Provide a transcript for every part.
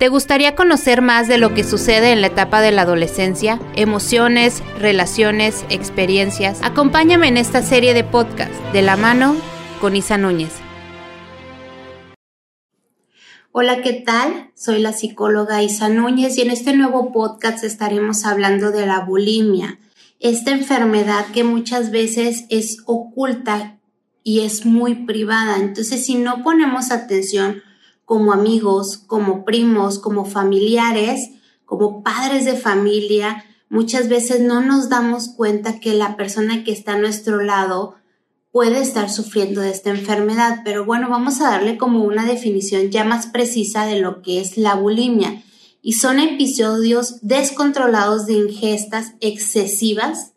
¿Te gustaría conocer más de lo que sucede en la etapa de la adolescencia? Emociones, relaciones, experiencias. Acompáñame en esta serie de podcast de la mano con Isa Núñez. Hola, ¿qué tal? Soy la psicóloga Isa Núñez y en este nuevo podcast estaremos hablando de la bulimia, esta enfermedad que muchas veces es oculta y es muy privada. Entonces, si no ponemos atención, como amigos, como primos, como familiares, como padres de familia, muchas veces no nos damos cuenta que la persona que está a nuestro lado puede estar sufriendo de esta enfermedad. Pero bueno, vamos a darle como una definición ya más precisa de lo que es la bulimia. Y son episodios descontrolados de ingestas excesivas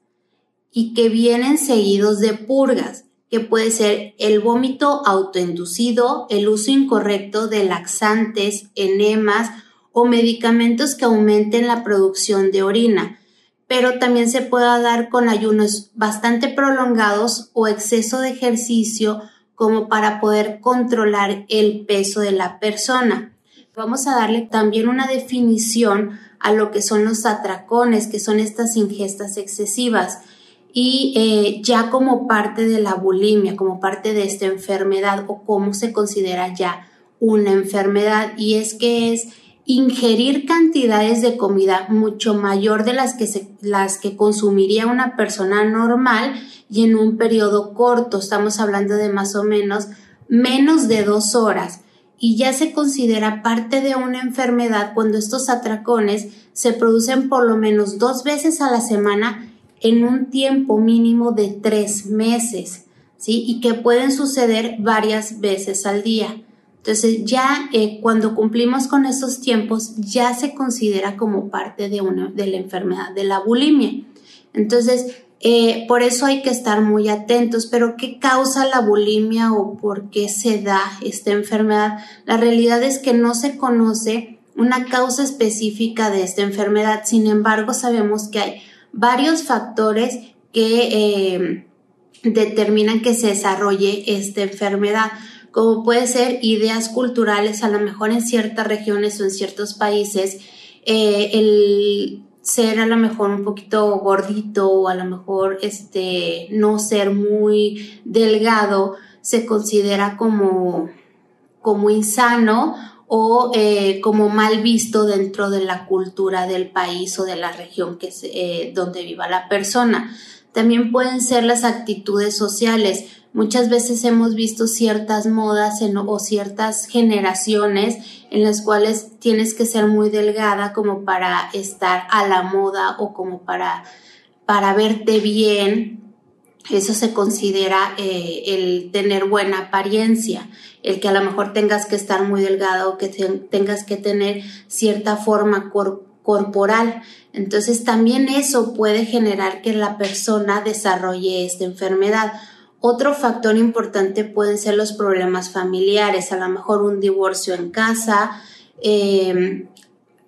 y que vienen seguidos de purgas que puede ser el vómito autoinducido, el uso incorrecto de laxantes, enemas o medicamentos que aumenten la producción de orina, pero también se puede dar con ayunos bastante prolongados o exceso de ejercicio como para poder controlar el peso de la persona. Vamos a darle también una definición a lo que son los atracones, que son estas ingestas excesivas y eh, ya como parte de la bulimia, como parte de esta enfermedad o cómo se considera ya una enfermedad. Y es que es ingerir cantidades de comida mucho mayor de las que, las que consumiría una persona normal y en un periodo corto, estamos hablando de más o menos menos de dos horas. Y ya se considera parte de una enfermedad cuando estos atracones se producen por lo menos dos veces a la semana en un tiempo mínimo de tres meses, ¿sí? Y que pueden suceder varias veces al día. Entonces ya eh, cuando cumplimos con esos tiempos ya se considera como parte de, de la enfermedad de la bulimia. Entonces, eh, por eso hay que estar muy atentos, pero ¿qué causa la bulimia o por qué se da esta enfermedad? La realidad es que no se conoce una causa específica de esta enfermedad, sin embargo sabemos que hay varios factores que eh, determinan que se desarrolle esta enfermedad, como puede ser ideas culturales, a lo mejor en ciertas regiones o en ciertos países, eh, el ser a lo mejor un poquito gordito o a lo mejor este no ser muy delgado se considera como como insano o eh, como mal visto dentro de la cultura del país o de la región que eh, donde viva la persona. También pueden ser las actitudes sociales. Muchas veces hemos visto ciertas modas o ciertas generaciones en las cuales tienes que ser muy delgada como para estar a la moda o como para, para verte bien eso se considera eh, el tener buena apariencia, el que a lo mejor tengas que estar muy delgado que tengas que tener cierta forma corporal. Entonces también eso puede generar que la persona desarrolle esta enfermedad. Otro factor importante pueden ser los problemas familiares, a lo mejor un divorcio en casa, em,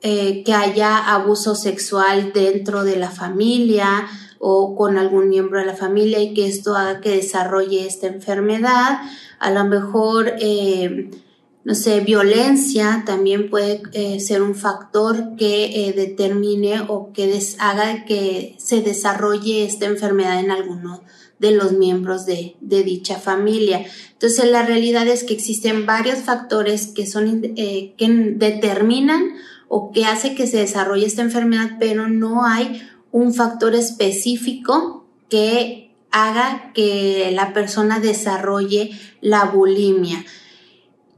eh, que haya abuso sexual dentro de la familia, o con algún miembro de la familia y que esto haga que desarrolle esta enfermedad. A lo mejor, eh, no sé, violencia también puede eh, ser un factor que eh, determine o que haga que se desarrolle esta enfermedad en alguno de los miembros de, de, dicha familia. Entonces, la realidad es que existen varios factores que son, que determinan o que hace que se desarrolle esta enfermedad, pero no hay un factor específico que haga que la persona desarrolle la bulimia.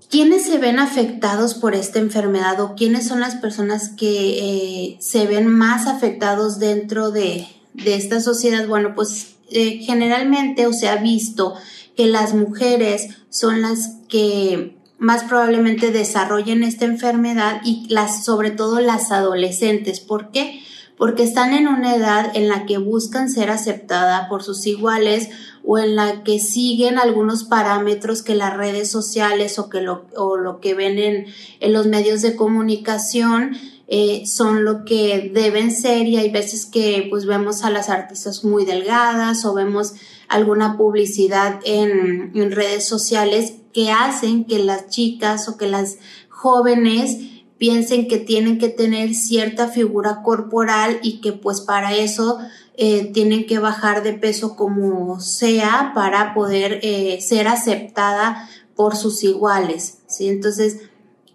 ¿Quiénes se ven afectados por esta enfermedad o quiénes son las personas que eh, se ven más afectados dentro de, esta sociedad? Bueno, pues eh, generalmente se ha visto que las mujeres son las que más probablemente desarrollen esta enfermedad y las, sobre todo las adolescentes. ¿Por qué? Porque están en una edad en la que buscan ser aceptada por sus iguales o en la que siguen algunos parámetros que las redes sociales o que lo, o lo que ven en, los medios de comunicación eh, son lo que deben ser. Y hay veces que pues vemos a las artistas muy delgadas o vemos alguna publicidad en redes sociales que hacen que las chicas o que las jóvenes piensen que tienen que tener cierta figura corporal y que pues para eso eh, tienen que bajar de peso como sea para poder eh, ser aceptada por sus iguales, ¿sí? Entonces,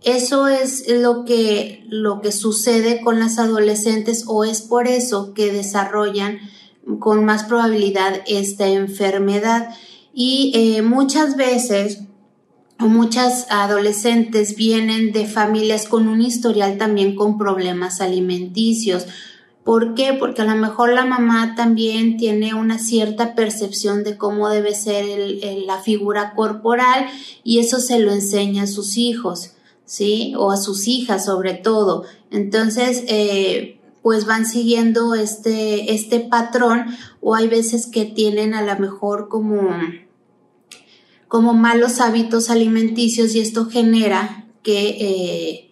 eso es lo que, lo que sucede con las adolescentes o es por eso que desarrollan con más probabilidad esta enfermedad. Y eh, muchas veces muchas adolescentes vienen de familias con un historial también con problemas alimenticios. ¿Por qué? Porque a lo mejor la mamá también tiene una cierta percepción de cómo debe ser la figura corporal y eso se lo enseña a sus hijos, ¿sí? O a sus hijas sobre todo. Entonces, eh, pues van siguiendo este, este patrón o hay veces que tienen a lo mejor como como malos hábitos alimenticios y esto genera que, eh,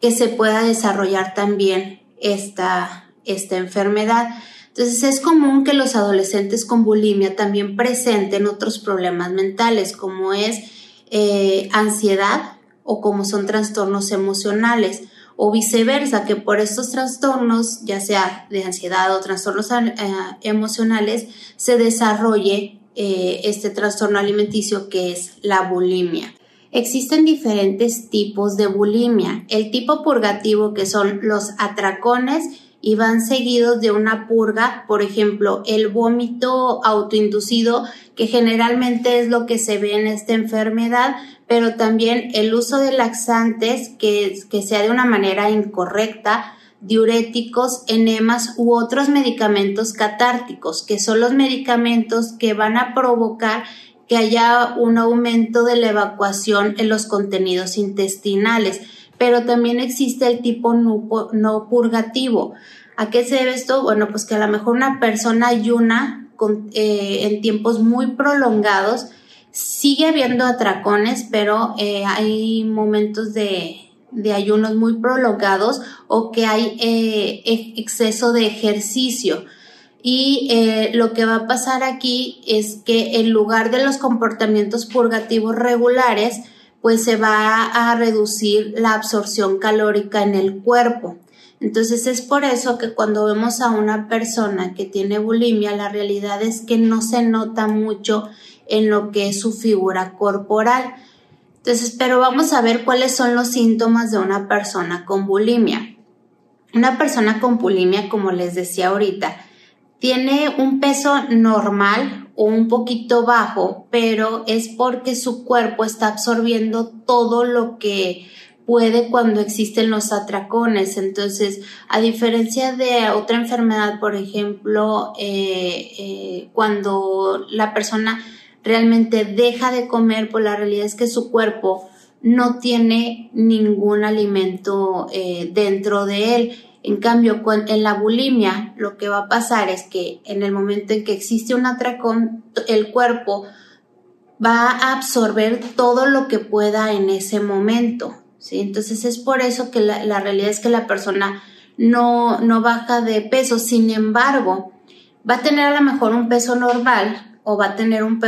que se pueda desarrollar también esta, esta enfermedad. Entonces es común que los adolescentes con bulimia también presenten otros problemas mentales como es eh, ansiedad o como son trastornos emocionales o viceversa, que por estos trastornos, ya sea de ansiedad o trastornos eh, emocionales, se desarrolle eh, este trastorno alimenticio que es la bulimia. Existen diferentes tipos de bulimia. El tipo purgativo que son los atracones y van seguidos de una purga, por ejemplo, el vómito autoinducido, que generalmente es lo que se ve en esta enfermedad, pero también el uso de laxantes que, que sea de una manera incorrecta, diuréticos, enemas u otros medicamentos catárticos, que son los medicamentos que van a provocar que haya un aumento de la evacuación en los contenidos intestinales. Pero también existe el tipo no, purgativo. ¿A qué se debe esto? Bueno, pues que a lo mejor una persona ayuna eh, en tiempos muy prolongados, sigue habiendo atracones, pero eh, hay momentos de, de ayunos muy prolongados o que hay eh, exceso de ejercicio. Y eh, lo que va a pasar aquí es que en lugar de los comportamientos purgativos regulares, pues se va a reducir la absorción calórica en el cuerpo. Entonces es por eso que cuando vemos a una persona que tiene bulimia, la realidad es que no se nota mucho en lo que es su figura corporal entonces, pero vamos a ver cuáles son los síntomas de una persona con bulimia. Una persona con bulimia, como les decía ahorita, tiene un peso normal o un poquito bajo, pero es porque su cuerpo está absorbiendo todo lo que puede cuando existen los atracones. Entonces, a diferencia de otra enfermedad, por ejemplo, eh, eh, cuando la persona realmente deja de comer, pues la realidad es que su cuerpo no tiene ningún alimento eh, dentro de él. En cambio, en la bulimia, lo que va a pasar es que en el momento en que existe un atracón, el cuerpo va a absorber todo lo que pueda en ese momento. ¿sí? Entonces es por eso que la, la realidad es que la persona no, no baja de peso. Sin embargo, va a tener a lo mejor un peso normal o va a tener un,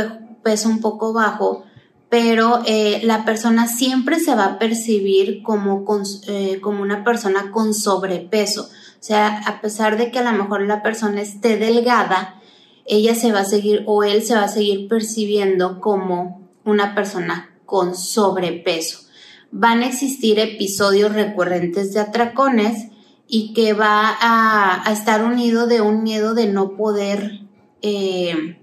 peso un poco bajo, pero eh, la persona siempre se va a percibir como, eh, como una persona con sobrepeso. O sea, a pesar de que a lo mejor la persona esté delgada, ella se va a seguir o él se va a seguir percibiendo como una persona con sobrepeso. Van a existir episodios recurrentes de atracones y que va a, estar unido de un miedo de no poder eh,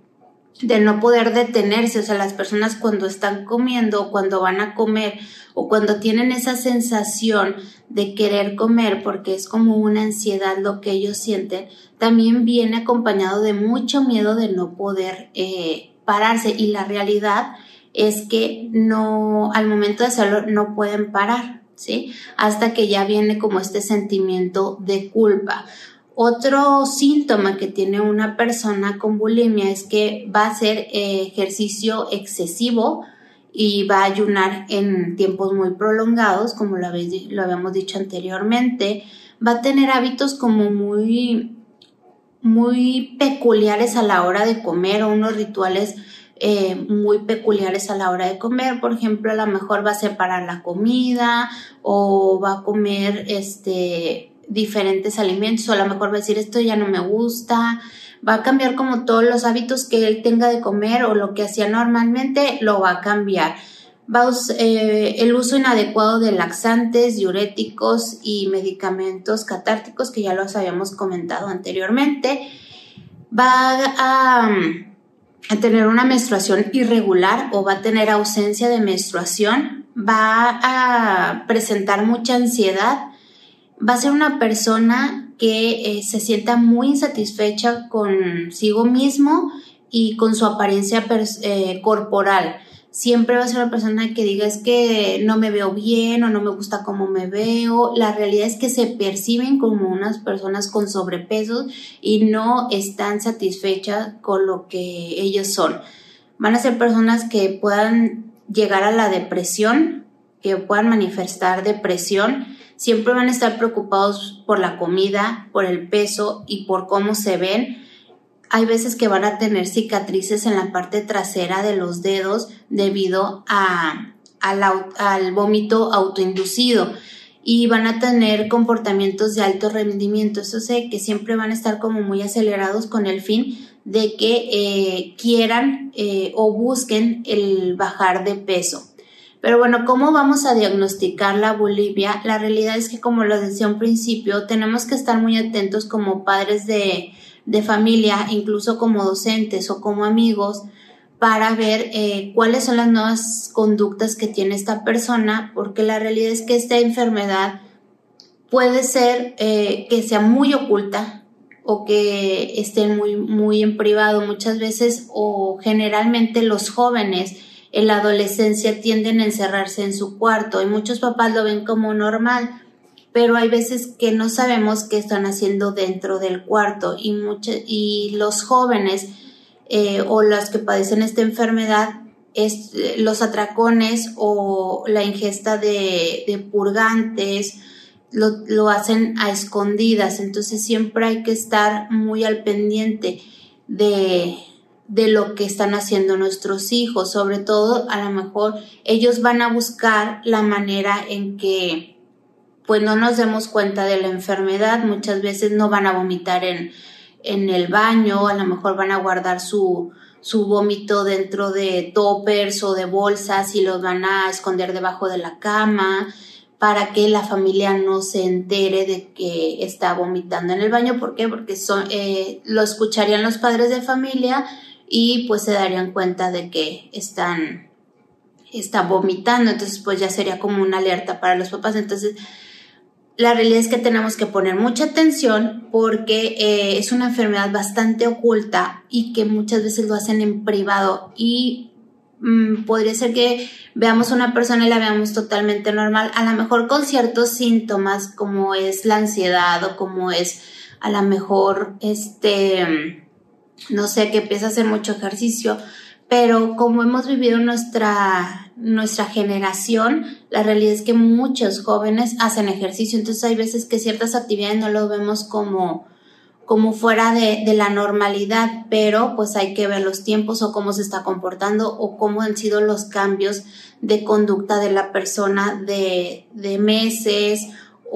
de no poder detenerse, o sea, las personas cuando están comiendo o cuando van a comer o cuando tienen esa sensación de querer comer porque es como una ansiedad lo que ellos sienten, también viene acompañado de mucho miedo de no poder eh, pararse y la realidad es que no, al momento de hacerlo no pueden parar, ¿sí? Hasta que ya viene como este sentimiento de culpa otro síntoma que tiene una persona con bulimia es que va a hacer eh, ejercicio excesivo y va a ayunar en tiempos muy prolongados, como lo, habíamos dicho anteriormente. Va a tener hábitos como muy, muy peculiares a la hora de comer o unos rituales eh, muy peculiares a la hora de comer. Por ejemplo, a lo mejor va a separar la comida o va a comer este, diferentes alimentos o a lo mejor va a decir esto ya no me gusta. Va a cambiar como todos los hábitos que él tenga de comer o lo que hacía normalmente lo va a cambiar. Va eh, el uso inadecuado de laxantes, diuréticos y medicamentos catárticos que ya los habíamos comentado anteriormente. Va a a tener una menstruación irregular o va a tener ausencia de menstruación, va a presentar mucha ansiedad, va a ser una persona que eh, se sienta muy insatisfecha consigo mismo y con su apariencia eh, corporal siempre va a ser una persona que diga es que no me veo bien o no me gusta cómo me veo. La realidad es que se perciben como unas personas con sobrepeso y no están satisfechas con lo que ellos son. Van a ser personas que puedan llegar a la depresión, que puedan manifestar depresión. Siempre van a estar preocupados por la comida, por el peso y por cómo se ven hay veces que van a tener cicatrices en la parte trasera de los dedos debido a, al, vómito autoinducido y van a tener comportamientos de alto rendimiento. Eso sé que siempre van a estar como muy acelerados con el fin de que eh, quieran eh, o busquen el bajar de peso. Pero bueno, ¿cómo vamos a diagnosticar la bulimia? La realidad es que, como lo decía un principio, tenemos que estar muy atentos como padres de, de familia, incluso como docentes o como amigos, para ver eh, cuáles son las nuevas conductas que tiene esta persona, porque la realidad es que esta enfermedad puede ser eh, que sea muy oculta o que esté muy, muy en privado muchas veces o generalmente los jóvenes en la adolescencia tienden a encerrarse en su cuarto y muchos papás lo ven como normal, pero hay veces que no sabemos qué están haciendo dentro del cuarto y, y los jóvenes eh, o las que padecen esta enfermedad, es, los atracones o la ingesta de, purgantes, lo, lo, hacen a escondidas, entonces siempre hay que estar muy al pendiente de, de lo que están haciendo nuestros hijos, sobre todo a lo mejor ellos van a buscar la manera en que pues no nos demos cuenta de la enfermedad, muchas veces no van a vomitar en, en el baño, a lo mejor van a guardar su, su vómito dentro de toppers o de bolsas y los van a esconder debajo de la cama para que la familia no se entere de que está vomitando en el baño. ¿Por qué? Porque son, eh, lo escucharían los padres de familia y pues se darían cuenta de que están está vomitando, entonces pues ya sería como una alerta para los papás. Entonces, la realidad es que tenemos que poner mucha atención porque eh, es una enfermedad bastante oculta y que muchas veces lo hacen en privado y mm, podría ser que veamos a una persona y la veamos totalmente normal, a lo mejor con ciertos síntomas como es la ansiedad o como es a lo mejor este, no sé, que empieza a hacer mucho ejercicio, pero como hemos vivido nuestra nuestra generación, la realidad es que muchos jóvenes hacen ejercicio, entonces hay veces que ciertas actividades no lo vemos como, como fuera de, la normalidad, pero pues hay que ver los tiempos o cómo se está comportando o cómo han sido los cambios de conducta de la persona de, meses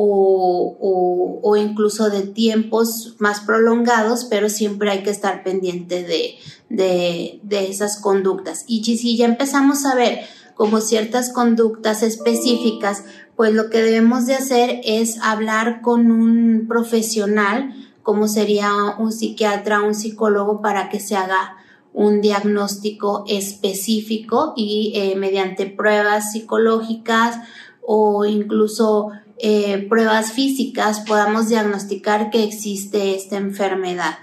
o, o, incluso de tiempos más prolongados, pero siempre hay que estar pendiente de, de, de esas conductas. Y si ya empezamos a ver como ciertas conductas específicas, pues lo que debemos de hacer es hablar con un profesional, como sería un psiquiatra, un psicólogo, para que se haga un diagnóstico específico y eh, mediante pruebas psicológicas o incluso eh, pruebas físicas podamos diagnosticar que existe esta enfermedad.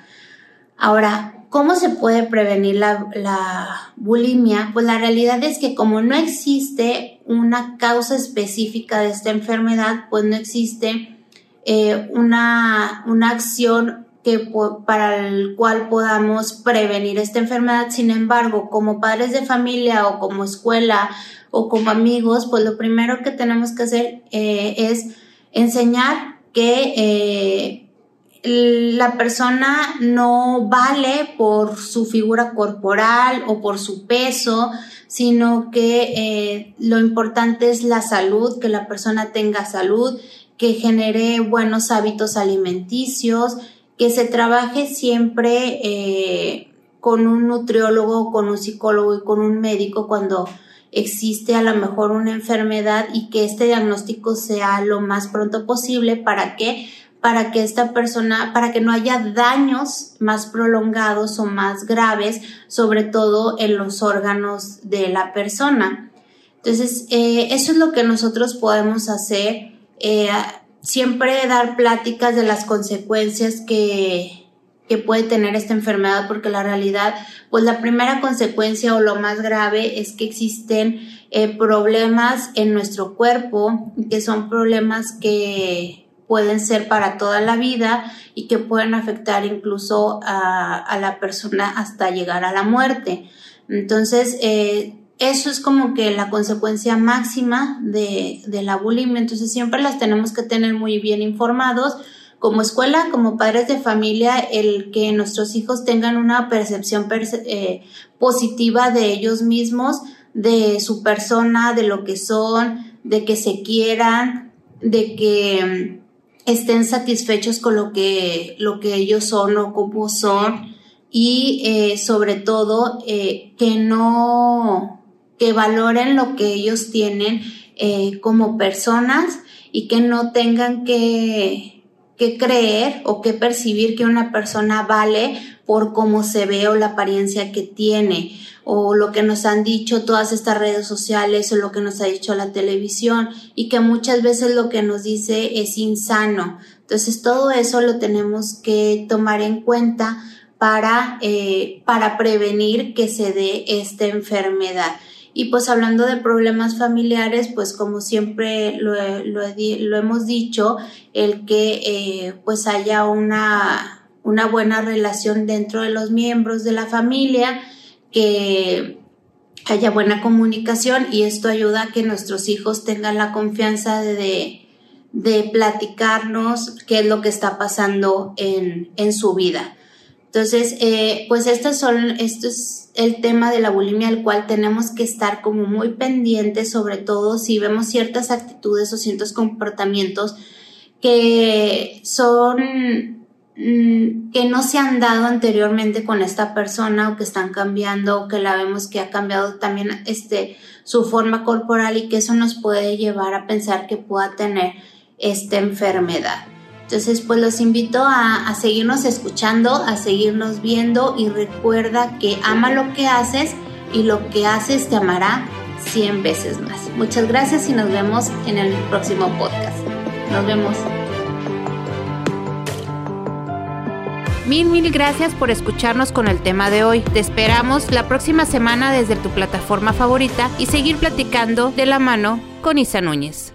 Ahora, ¿Cómo se puede prevenir la, bulimia? Pues la realidad es que como no existe una causa específica de esta enfermedad, pues no existe eh, una, una acción que, para el cual podamos prevenir esta enfermedad. Sin embargo, como padres de familia o como escuela o como amigos, pues lo primero que tenemos que hacer eh, es enseñar que eh, la persona no vale por su figura corporal o por su peso, sino que eh, lo importante es la salud, que la persona tenga salud, que genere buenos hábitos alimenticios, que se trabaje siempre con un nutriólogo, con un psicólogo y con un médico cuando existe a lo mejor una enfermedad y que este diagnóstico sea lo más pronto posible para que para que esta persona, para que no haya daños más prolongados o más graves, sobre todo en los órganos de la persona. Entonces, eh, eso es lo que nosotros podemos hacer. Eh, siempre dar pláticas de las consecuencias que, que puede tener esta enfermedad, porque la realidad, pues la primera consecuencia o lo más grave es que existen eh, problemas en nuestro cuerpo, que son problemas que pueden ser para toda la vida y que pueden afectar incluso a, la persona hasta llegar a la muerte. Entonces, eh, eso es como que la consecuencia máxima de, de, la bulimia. Entonces, siempre las tenemos que tener muy bien informados. Como escuela, como padres de familia, el que nuestros hijos tengan una percepción eh, positiva de ellos mismos, de su persona, de lo que son, de que se quieran, de que estén satisfechos con lo que, lo que ellos son o cómo son. Y eh, sobre todo eh, que no, que valoren lo que ellos tienen como personas y que no tengan que, que creer o que percibir que una persona vale por cómo se ve o la apariencia que tiene o lo que nos han dicho todas estas redes sociales o lo que nos ha dicho la televisión y que muchas veces lo que nos dice es insano. Entonces todo eso lo tenemos que tomar en cuenta para, eh, para prevenir que se dé esta enfermedad. Y pues hablando de problemas familiares, pues como siempre lo, lo, hemos dicho, el que eh, pues haya una, una buena relación dentro de los miembros de la familia, que haya buena comunicación y esto ayuda a que nuestros hijos tengan la confianza de, de platicarnos qué es lo que está pasando en, en su vida. Entonces, eh, pues estos son, esto es el tema de la bulimia al cual tenemos que estar como muy pendientes, sobre todo si vemos ciertas actitudes o ciertos comportamientos que son Mm, que no se han dado anteriormente con esta persona o que están cambiando o que la vemos que ha cambiado también este su forma corporal y que eso nos puede llevar a pensar que pueda tener esta enfermedad. Entonces, pues los invito a, a seguirnos escuchando, a seguirnos viendo y recuerda que ama lo que haces y lo que haces te amará 100 veces más. Muchas gracias y nos vemos en el próximo podcast. Nos vemos. Mil, mil gracias por escucharnos con el tema de hoy. Te esperamos la próxima semana desde tu plataforma favorita y seguir platicando de la mano con Isa Núñez.